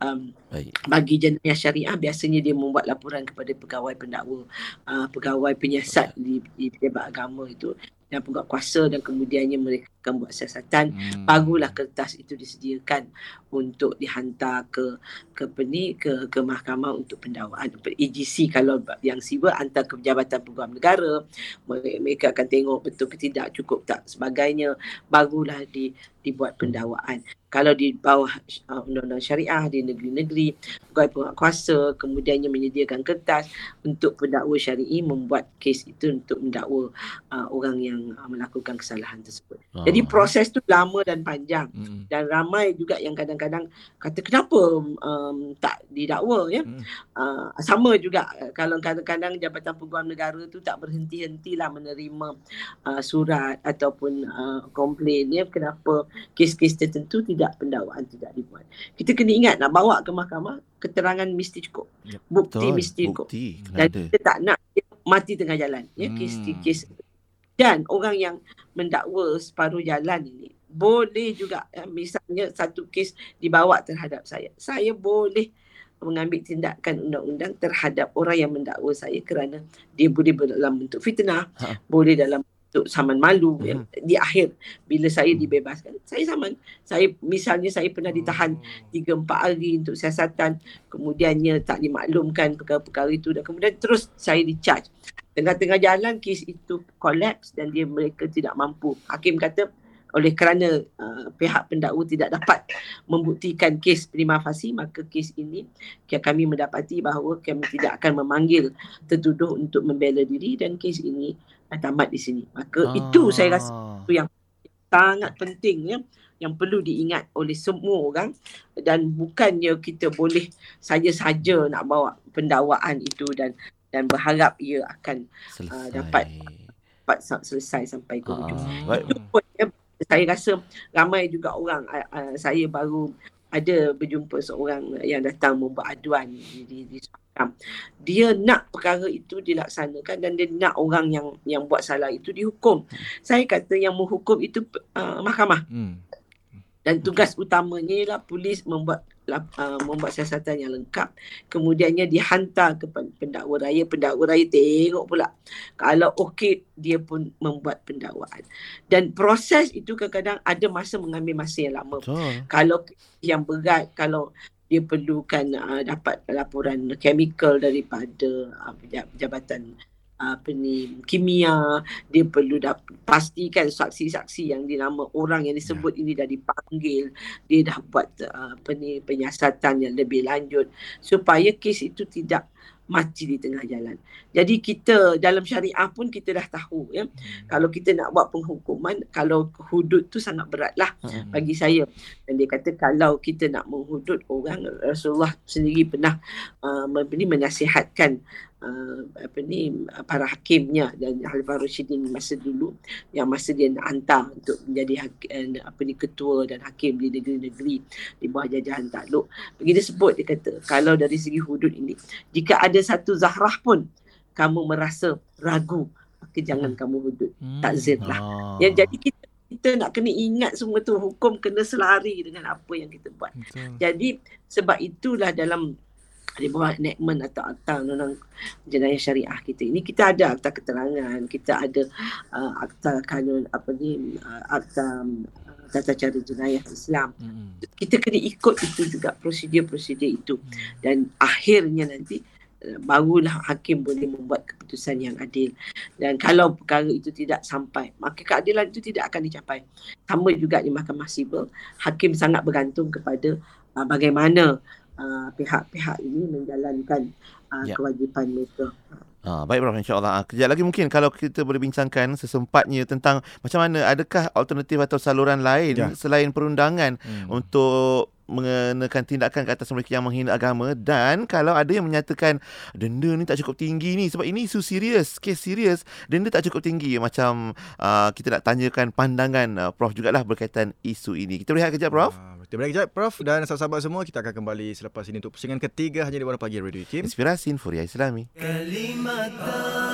Um, Baik. bagi jenayah syariah biasanya dia membuat laporan kepada pegawai pendakwa, uh, pegawai penyiasat di, di pejabat agama itu dan penguat kuasa dan kemudiannya mereka akan buat siasatan Hmm. barulah kertas itu disediakan untuk dihantar ke ke apa ni ke ke mahkamah untuk pendakwaan EGC kalau yang civil hantar ke Jabatan Peguam Negara mereka, mereka akan tengok betul ke tidak cukup tak sebagainya barulah di dibuat pendakwaan kalau di bawah uh, undang-undang syariah di negeri-negeri pegawai penguat kuasa kemudiannya menyediakan kertas untuk pendakwa syar'i membuat kes itu untuk mendakwa uh, orang yang uh, melakukan kesalahan tersebut jadi Ah. proses tu lama dan panjang Hmm. dan ramai juga yang kadang-kadang kata kenapa um, tak didakwa ya. Hmm. Uh, sama juga uh, kalau kadang-kadang Jabatan Peguam Negara tu tak berhenti-hentilah menerima uh, surat ataupun uh, komplain ya kenapa kes-kes tertentu tidak tidak pendakwaan tidak dibuat. Kita kena ingat nak bawa ke mahkamah keterangan mesti cukup. Yep. Bukti Betul. mesti cukup. Bukti Dan ada. kita tak nak mati tengah jalan. Ya, kes Hmm. kes dan orang yang mendakwa separuh jalan ini boleh juga eh, misalnya satu kes dibawa terhadap saya. Saya boleh mengambil tindakan undang-undang terhadap orang yang mendakwa saya kerana dia boleh dalam bentuk fitnah, Ha. boleh dalam bentuk saman malu Mhm. yang di akhir bila saya dibebaskan. Saya saman. Saya misalnya saya pernah ditahan 3 4 hari untuk siasatan, kemudiannya tak dimaklumkan perkara-perkara itu dan kemudian terus saya di-charge. Tengah-tengah jalan kes itu collapse dan dia mereka tidak mampu. Hakim kata oleh kerana uh, pihak pendakwa tidak dapat membuktikan kes prima facie maka kes ini ya, kami mendapati bahawa kami tidak akan memanggil tertuduh untuk membela diri dan kes ini uh, tamat di sini. Maka itu saya rasa Ah. sangat penting ya yang perlu diingat oleh semua orang dan bukannya kita boleh saja-saja nak bawa pendakwaan itu dan dan berharap ia akan selesai. dapat- dapat sa- selesai sampai ke Ah, ujung. baik. Itu pun ya, saya rasa ramai juga orang uh, uh, saya baru ada berjumpa seorang yang datang membuat aduan di, di, di Suakam. Dia nak perkara itu dilaksanakan dan dia nak orang yang yang buat salah itu dihukum. Saya kata yang menghukum itu uh, mahkamah Hmm. dan tugas utamanya ialah polis membuat uh, membuat siasatan yang lengkap kemudiannya dihantar ke pen- pendakwa raya pendakwa raya tengok pula kalau okey dia pun membuat pendakwaan dan proses itu kadang-kadang ada masa mengambil masa yang lama Betul. kalau yang berat kalau dia perlukan uh, dapat laporan chemical daripada uh, jabatan uh, apa ni kimia. Dia perlu dap- pastikan saksi-saksi yang dinama orang yang disebut ini dah dipanggil dia dah buat uh, apa ni penyiasatan yang lebih lanjut supaya kes itu tidak mati di tengah jalan. Jadi kita dalam syariah pun kita dah tahu ya kalau kita nak buat penghukuman kalau hudud tu sangat beratlah Hmm. bagi saya dan dia kata kalau kita nak menghudud orang Rasulullah sendiri pernah uh, menasihatkan uh, apa ni para hakimnya dan Khalifah Rasyidin masa dulu yang masa dia nak hantar untuk menjadi hak, uh, apa ni ketua dan hakim di negeri-negeri di bawah jajahan takluk bagi dia sebut dia kata kalau dari segi hudud ini jika ada satu zahrah pun kamu merasa ragu maka jangan kamu hudud takzir lah Ah. Ya jadi kita kita nak kena ingat semua tu hukum kena selari dengan apa yang kita buat. Betul. Jadi sebab itulah dalam di bawah enactment atau akta undang jenayah syariah kita ini kita ada akta keterangan, kita ada uh, akta kanun apa ni uh, akta uh, tata cara jenayah Islam. Hmm. Kita kena ikut itu juga prosedur-prosedur itu dan akhirnya nanti uh, barulah hakim boleh membuat keputusan yang adil dan kalau perkara itu tidak sampai maka keadilan itu tidak akan dicapai sama juga di mahkamah sivil hakim sangat bergantung kepada uh, bagaimana uh, pihak-pihak ini menjalankan uh, Ya. kewajipan mereka Ah, baik Prof insyaAllah. Ah, Kejap lagi mungkin kalau kita boleh bincangkan sesempatnya tentang macam mana adakah alternatif atau saluran lain Ya. selain perundangan Hmm. untuk mengenakan tindakan ke atas mereka yang menghina agama dan kalau ada yang menyatakan denda ni tak cukup tinggi ni sebab ini isu serius, kes serius, denda tak cukup tinggi macam uh, kita nak tanyakan pandangan uh, Prof jugalah berkaitan isu ini. Kita berehat kejap Prof. Ah, kita berehat kejap Prof dan sahabat-sahabat semua kita akan kembali selepas ini untuk pusingan ketiga hanya di Warna Pagi Radio Kim. Inspirasi Inforia Islami. Kalimatah.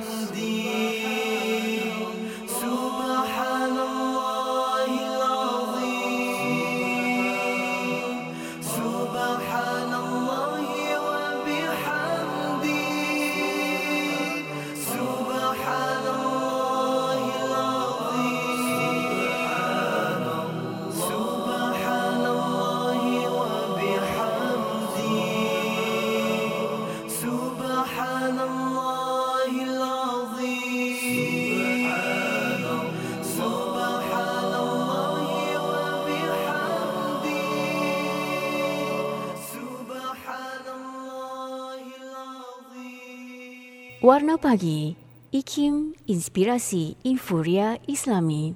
বন্দী Warna Pagi, IKIM Inspirasi Infuria Islami.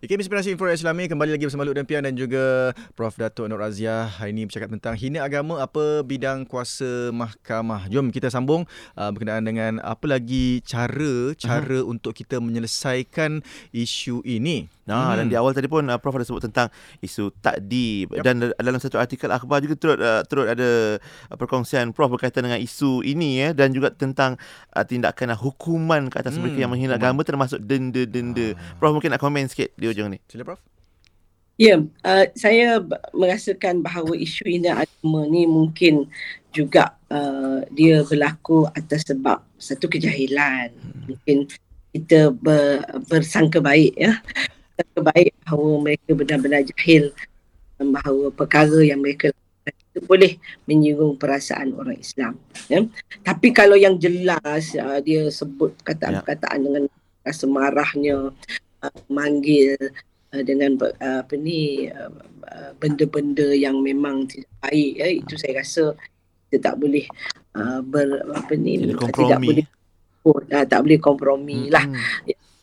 IKIM Inspirasi Info Islami kembali lagi bersama Luk dan Pian dan juga Prof. Datuk Nur Razia. Hari ini bercakap tentang hina agama apa bidang kuasa mahkamah. Jom kita sambung uh, berkenaan dengan apa lagi cara cara uh-huh. untuk kita menyelesaikan isu ini. Nah, hmm. dan di awal tadi pun uh, Prof ada sebut tentang isu takdib Yep. dan da- dalam satu artikel akhbar juga turut uh, turut ada uh, perkongsian Prof berkaitan dengan isu ini ya dan juga tentang uh, tindakan uh, hukuman ke atas Hmm, mereka yang menghina agama termasuk denda-denda. Prof mungkin nak komen sikit di ujung ni. Sila Prof. Ya, uh, saya merasakan bahawa isu hina agama ni mungkin juga uh, dia berlaku atas sebab satu kejahilan. Mungkin kita ber, bersangka baik ya. Bersangka baik bahawa mereka benar-benar jahil bahawa perkara yang mereka lakukan itu boleh menyinggung perasaan orang Islam. Ya. Tapi kalau yang jelas uh, dia sebut perkataan-perkataan dengan rasa marahnya, uh, manggil uh, dengan uh, apa ni uh, uh, benda-benda yang memang tidak baik. Ya itu saya rasa kita tak boleh uh, ber apa ni Tidak uh, tidak boleh uh, tak boleh kompromi lah. Hmm.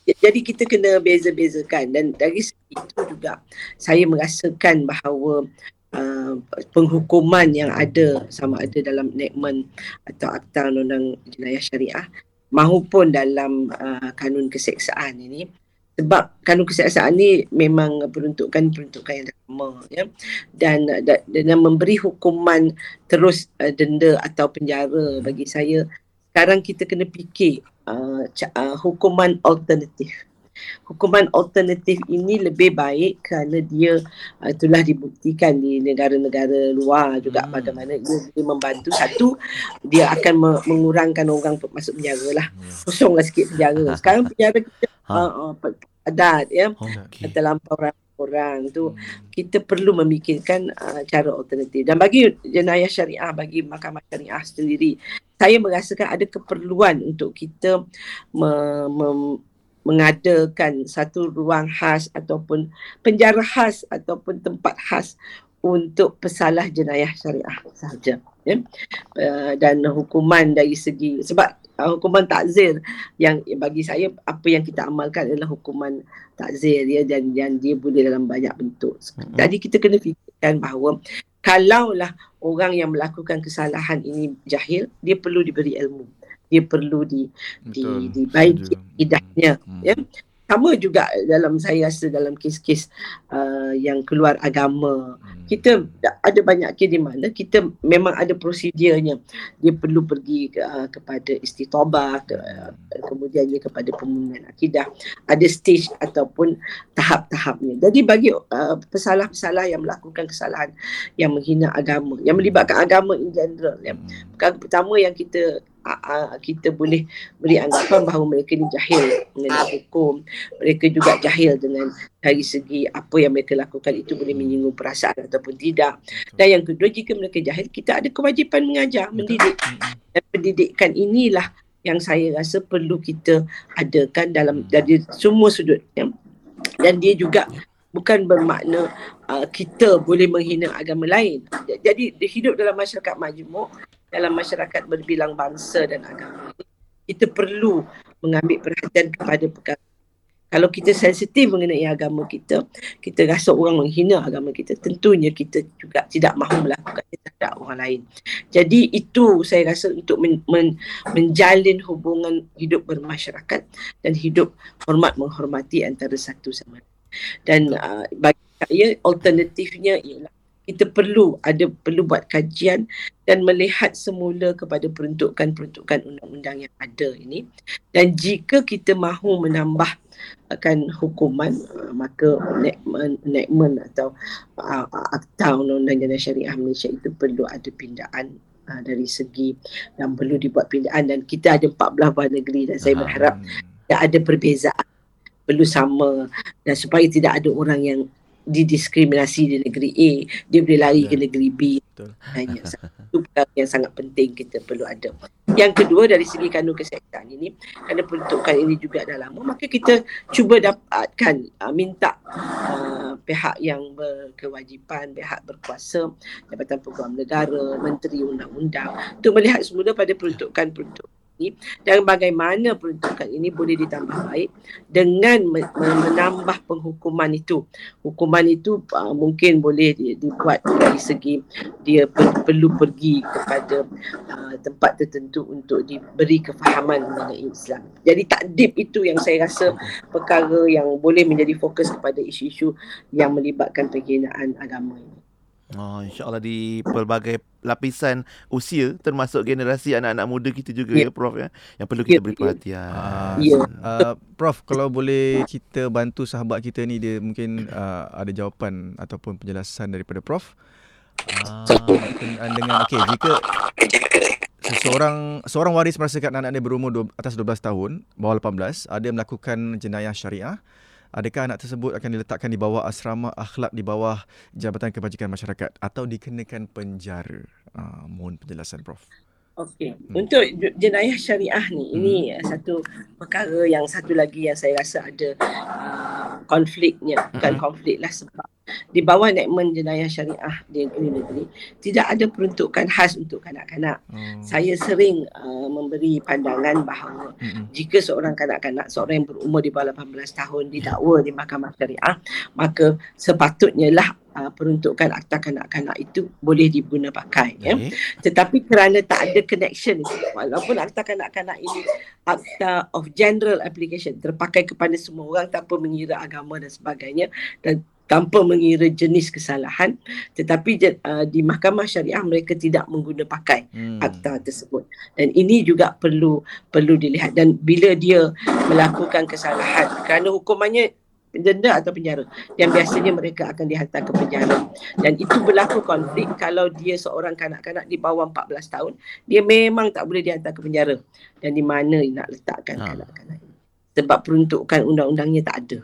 jadi kita kena beza-bezakan. Dan dari segi itu juga saya merasakan bahawa uh, penghukuman yang ada sama ada dalam enactment atau akta undang jenayah syariah maupun dalam uh, kanun keseksaan ini sebab kanun keseksaan ni memang peruntukan peruntukan yang lama ya. Dan da, dengan memberi hukuman terus uh, denda atau penjara bagi saya sekarang kita kena fikir uh, uh, hukuman alternatif hukuman alternatif ini lebih baik kerana dia uh, telah dibuktikan di negara-negara luar juga Hmm. hmm. bagaimana ia boleh membantu satu dia akan me- mengurangkan orang masuk penjara lah kosonglah sikit penjara sekarang penjara kita Ha. uh, uh, adat ya Okey. terlampau ramai orang tu kita perlu memikirkan uh, cara alternatif dan bagi jenayah syariah bagi mahkamah syariah sendiri saya merasakan ada keperluan untuk kita me- mem- mengadakan satu ruang khas ataupun penjara khas ataupun tempat khas untuk pesalah jenayah syariah sahaja ya uh, dan hukuman dari segi sebab uh, hukuman takzir yang bagi saya apa yang kita amalkan adalah hukuman takzir ya dan dan dia boleh dalam banyak bentuk. Mm-mm. Jadi kita kena fikirkan bahawa kalaulah orang yang melakukan kesalahan ini jahil, dia perlu diberi ilmu. Dia perlu di di dibaiki Setuju. idahnya Hmm. ya. Sama juga dalam saya rasa dalam kes-kes uh, yang keluar agama Hmm. kita ada banyak kes di mana kita memang ada prosedurnya dia perlu pergi uh, kepada istitobah ke, uh, kemudiannya kepada pemulihan akidah ada stage ataupun tahap-tahapnya jadi bagi uh, pesalah-pesalah yang melakukan kesalahan yang menghina agama yang melibatkan agama in general ya. Hmm. perkara pertama yang kita kita boleh beri anggapan bahawa mereka ni jahil mengenai hukum mereka juga jahil dengan dari segi apa yang mereka lakukan itu boleh menyinggung perasaan ataupun tidak. Dan yang kedua jika mereka jahil kita ada kewajipan mengajar, mendidik. Dan pendidikan inilah yang saya rasa perlu kita adakan dalam dari semua sudut. Ya. Dan dia juga bukan bermakna uh, kita boleh menghina agama lain. Jadi hidup dalam masyarakat majmuk, dalam masyarakat berbilang bangsa dan agama kita perlu mengambil perhatian kepada perkara kalau kita sensitif mengenai agama kita, kita rasa orang menghina agama kita, tentunya kita juga tidak mahu melakukannya terhadap orang lain. Jadi itu saya rasa untuk men, men, menjalin hubungan hidup bermasyarakat dan hidup hormat menghormati antara satu sama lain. Dan uh, bagi saya alternatifnya ialah kita perlu ada perlu buat kajian dan melihat semula kepada peruntukan-peruntukan undang-undang yang ada ini. Dan jika kita mahu menambah akan hukuman uh, maka enactment, enactment atau uh, akta undang-undang jenayah syariah Malaysia itu perlu ada pindaan uh, dari segi dan perlu dibuat pindaan. Dan kita ada 14 buah negeri dan saya Aha. berharap tidak ada perbezaan perlu sama. Dan supaya tidak ada orang yang didiskriminasi di negeri A dia boleh lari ke Betul. negeri B Betul. hanya satu perkara yang sangat penting kita perlu ada yang kedua dari segi kanun kesihatan ini kerana peruntukan ini juga dah lama maka kita cuba dapatkan uh, minta uh, pihak yang berkewajipan pihak berkuasa Jabatan Peguam Negara Menteri Undang-Undang untuk melihat semula pada peruntukan-peruntukan ini dan bagaimana peruntukan ini boleh ditambah baik dengan me- me- menambah penghukuman itu. Hukuman itu uh, mungkin boleh di- dibuat dari segi dia per- perlu pergi kepada uh, tempat tertentu untuk diberi kefahaman mengenai Islam. Jadi takdib itu yang saya rasa perkara yang boleh menjadi fokus kepada isu-isu yang melibatkan penghinaan agama ini. Oh, insyaAllah di pelbagai lapisan usia termasuk generasi anak-anak muda kita juga ya, Ya. Prof ya yang perlu kita Ya, beri ya. perhatian. Ah, Ya. Uh, Prof, kalau boleh kita bantu sahabat kita ni dia mungkin uh, ada jawapan ataupun penjelasan daripada Prof. Uh, dengan okey jika seseorang seorang waris merasakan anak dia berumur dua, atas 12 tahun, bawah 18, ada melakukan jenayah syariah, adakah anak tersebut akan diletakkan di bawah asrama akhlak di bawah Jabatan Kebajikan Masyarakat atau dikenakan penjara? Uh, mohon penjelasan Prof. Okey, Hmm. untuk jenayah syariah ni ini uh, satu perkara yang satu lagi yang saya rasa ada uh, konfliknya, bukan Mhm. konflik lah sebab di bawah enactment jenayah syariah di negeri tidak ada peruntukan khas untuk kanak-kanak. Oh. Saya sering uh, memberi pandangan bahawa Mm-mm. jika seorang kanak-kanak, seorang yang berumur di bawah 18 tahun didakwa di mahkamah syariah, maka sepatutnya lah uh, peruntukan akta kanak-kanak itu boleh diguna pakai. Ya. Baik. Tetapi kerana tak ada connection, walaupun akta kanak-kanak ini akta of general application, terpakai kepada semua orang tanpa mengira agama dan sebagainya dan tanpa mengira jenis kesalahan, tetapi uh, di mahkamah syariah mereka tidak mengguna pakai Hmm. akta tersebut. Dan ini juga perlu perlu dilihat. Dan bila dia melakukan kesalahan kerana hukumannya denda atau penjara yang biasanya mereka akan dihantar ke penjara. Dan itu berlaku konflik kalau dia seorang kanak-kanak di bawah 14 tahun dia memang tak boleh dihantar ke penjara. Dan di mana nak letakkan Ha. kanak-kanak ini? Sebab peruntukan undang-undangnya tak ada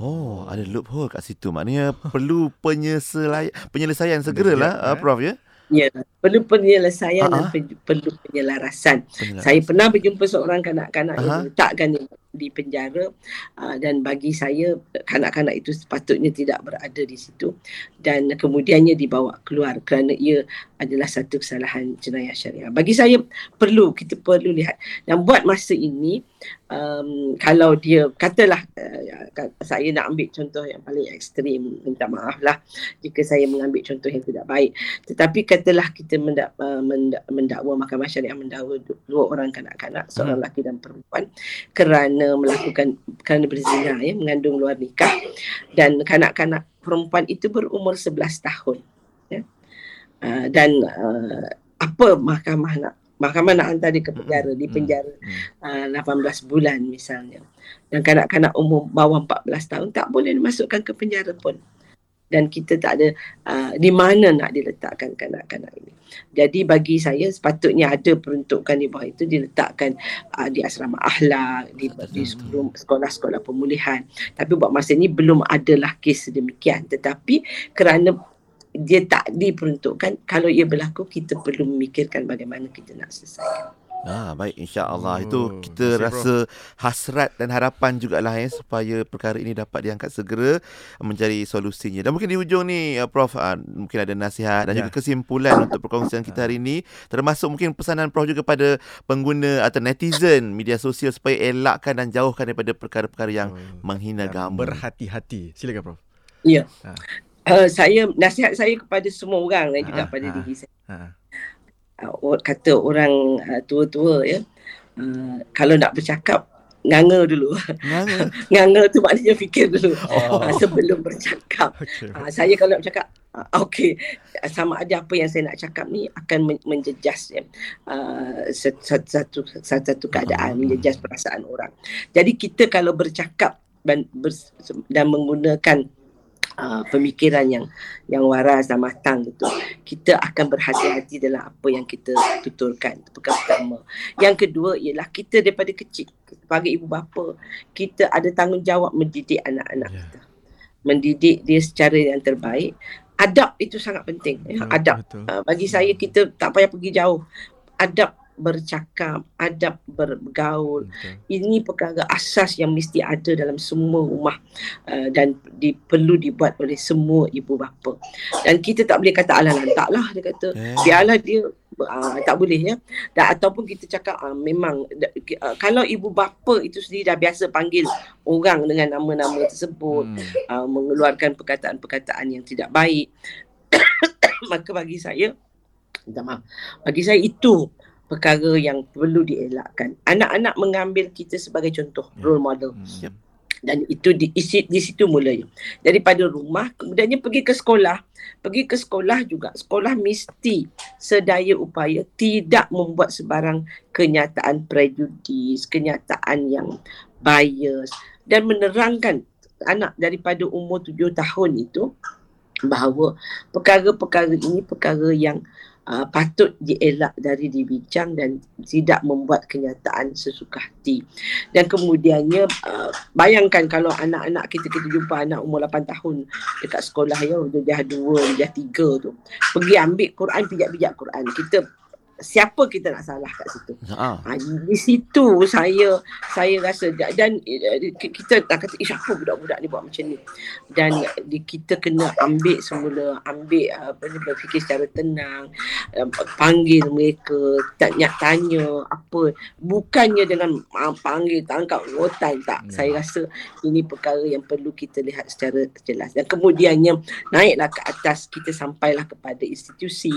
Oh, ada loophole kat situ. Maknanya perlu penyeselai, penyelesaian segeralah, uh? Prof ya. ya perlu penyelesaian dan Ha-ha. pe- perlu penyelarasan Penyelesaian. Saya pernah berjumpa seorang kanak-kanak Aha. yang diletakkan di, penjara uh, dan bagi saya kanak-kanak itu sepatutnya tidak berada di situ dan kemudiannya dibawa keluar kerana ia adalah satu kesalahan jenayah syariah. Bagi saya perlu kita perlu lihat. Dan buat masa ini um, kalau dia katalah uh, saya nak ambil contoh yang paling ekstrim minta maaf lah jika saya mengambil contoh yang tidak baik. Tetapi katalah kita mendak, uh, mendak, mendakwa mahkamah syariah mendakwa du- dua orang kanak-kanak seorang lelaki dan perempuan kerana melakukan kerana berzina ya mengandung luar nikah. Dan kanak-kanak perempuan itu berumur 11 tahun ya. Uh, dan uh, apa mahkamah nak mahkamah nak hantar dia ke penjara di penjara uh, 18 bulan misalnya. Dan kanak-kanak umur bawah 14 tahun tak boleh dimasukkan ke penjara pun dan kita tak ada uh, di mana nak diletakkan kanak-kanak ini. Jadi bagi saya sepatutnya ada peruntukan di bawah itu diletakkan uh, di asrama akhlak, di, di sekolah- sekolah-sekolah pemulihan. Tapi buat masa ini belum adalah kes sedemikian. Tetapi kerana dia tak diperuntukkan, kalau ia berlaku kita perlu memikirkan bagaimana kita nak selesaikan. Ah, baik insya-Allah Oh, itu kita kasih, rasa hasrat dan harapan jugalah ya supaya perkara ini dapat diangkat segera mencari solusinya. Dan mungkin di hujung ni uh, Prof uh, mungkin ada nasihat dan Ya. juga kesimpulan untuk perkongsian kita hari ini termasuk mungkin pesanan Prof juga pada pengguna atau netizen media sosial supaya elakkan dan jauhkan daripada perkara-perkara yang Oh. menghina Ya, agama. Berhati-hati. Silakan Prof. Ya. Ha. Uh, saya nasihat saya kepada semua orang dan juga Ha, pada ha. diri saya. Ha. Uh, kata orang uh, tua-tua ya uh, kalau nak bercakap nganga dulu. Nganga. nganga tu maknanya fikir dulu Oh. uh, sebelum bercakap. Okey. Uh, saya kalau nak cakap uh, okey sama ada apa yang saya nak cakap ni akan men- menjejas ya. Uh, satu, satu satu satu keadaan Hmm. menjejas perasaan orang. Jadi kita kalau bercakap dan, ber- dan menggunakan uh, pemikiran yang yang waras dan matang gitu kita akan berhati-hati dalam apa yang kita tuturkan itu perkara pertama yang kedua ialah kita daripada kecil sebagai ibu bapa kita ada tanggungjawab mendidik anak-anak Ya. kita mendidik dia secara yang terbaik adab itu sangat penting ya. Adab betul. Uh, bagi saya kita tak payah pergi jauh adab bercakap adab bergaul Betul. ini perkara asas yang mesti ada dalam semua rumah uh, dan di, perlu dibuat oleh semua ibu bapa. Dan kita tak boleh kata alah lantaklah dia kata Eh. biarlah dia uh, tak boleh ya. Dan ataupun kita cakap uh, memang uh, kalau ibu bapa itu sendiri dah biasa panggil orang dengan nama-nama tersebut Hmm. uh, mengeluarkan perkataan-perkataan yang tidak baik maka bagi saya minta maaf bagi saya itu perkara yang perlu dielakkan anak-anak mengambil kita sebagai contoh Ya. role model Hmm. Yep. dan itu di, isi, di situ mulanya daripada rumah kemudiannya pergi ke sekolah pergi ke sekolah juga sekolah mesti sedaya upaya tidak membuat sebarang kenyataan prejudis kenyataan yang bias dan menerangkan anak daripada umur tujuh tahun itu bahawa perkara-perkara ini perkara yang uh, patut dielak dari dibincang dan tidak membuat kenyataan sesuka hati. Dan kemudiannya uh, bayangkan kalau anak-anak kita kita jumpa anak umur 8 tahun dekat sekolah ya dia dah 2, dia dah 3 tu. Pergi ambil Quran pijak-pijak Quran. Kita siapa kita nak salah kat situ? Ha. Ha, di situ saya saya rasa da- dan eh, kita tak kata ish apa budak-budak ni buat macam ni dan di, kita kena ambil semula ambil uh, apa ni berfikir secara tenang panggil mereka tanya tanya apa bukannya dengan uh, panggil tangkap rotan tak Ya. saya rasa ini perkara yang perlu kita lihat secara jelas dan kemudiannya naiklah ke atas kita sampailah kepada institusi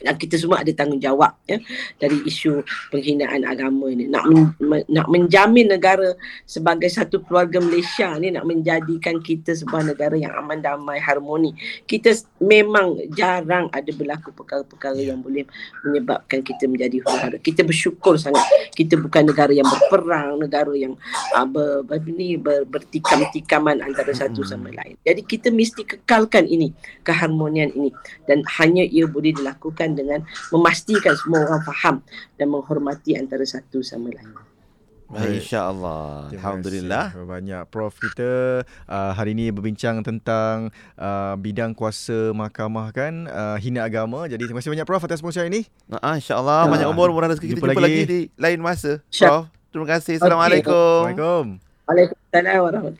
dan kita semua ada tanggungjawab ya dari isu penghinaan agama ini nak men, me, nak menjamin negara sebagai satu keluarga Malaysia ni nak menjadikan kita sebuah negara yang aman damai harmoni. Kita memang jarang ada berlaku perkara-perkara yang boleh menyebabkan kita menjadi huru-hara. Kita bersyukur sangat kita bukan negara yang berperang negara yang uh, ber, ber, ni, ber, bertikam-tikaman antara satu Hmm. sama lain. Jadi kita mesti kekalkan ini keharmonian ini. Dan hanya ia boleh dilakukan dengan memastikan semua orang faham dan menghormati antara satu sama lain. Baik, InsyaAllah. Terima Alhamdulillah. kasih banyak Prof kita uh, hari ini berbincang tentang uh, bidang kuasa mahkamah kan uh, hina agama. Jadi terima kasih banyak Prof atas perkongsian ini. Ha, InsyaAllah. Ha. Banyak umur, murah rezeki. Kita Jumpa lagi. lagi. di lain masa. Prof. Terima kasih. Assalamualaikum. Assalamualaikum. Waalaikumsalam warahmatullahi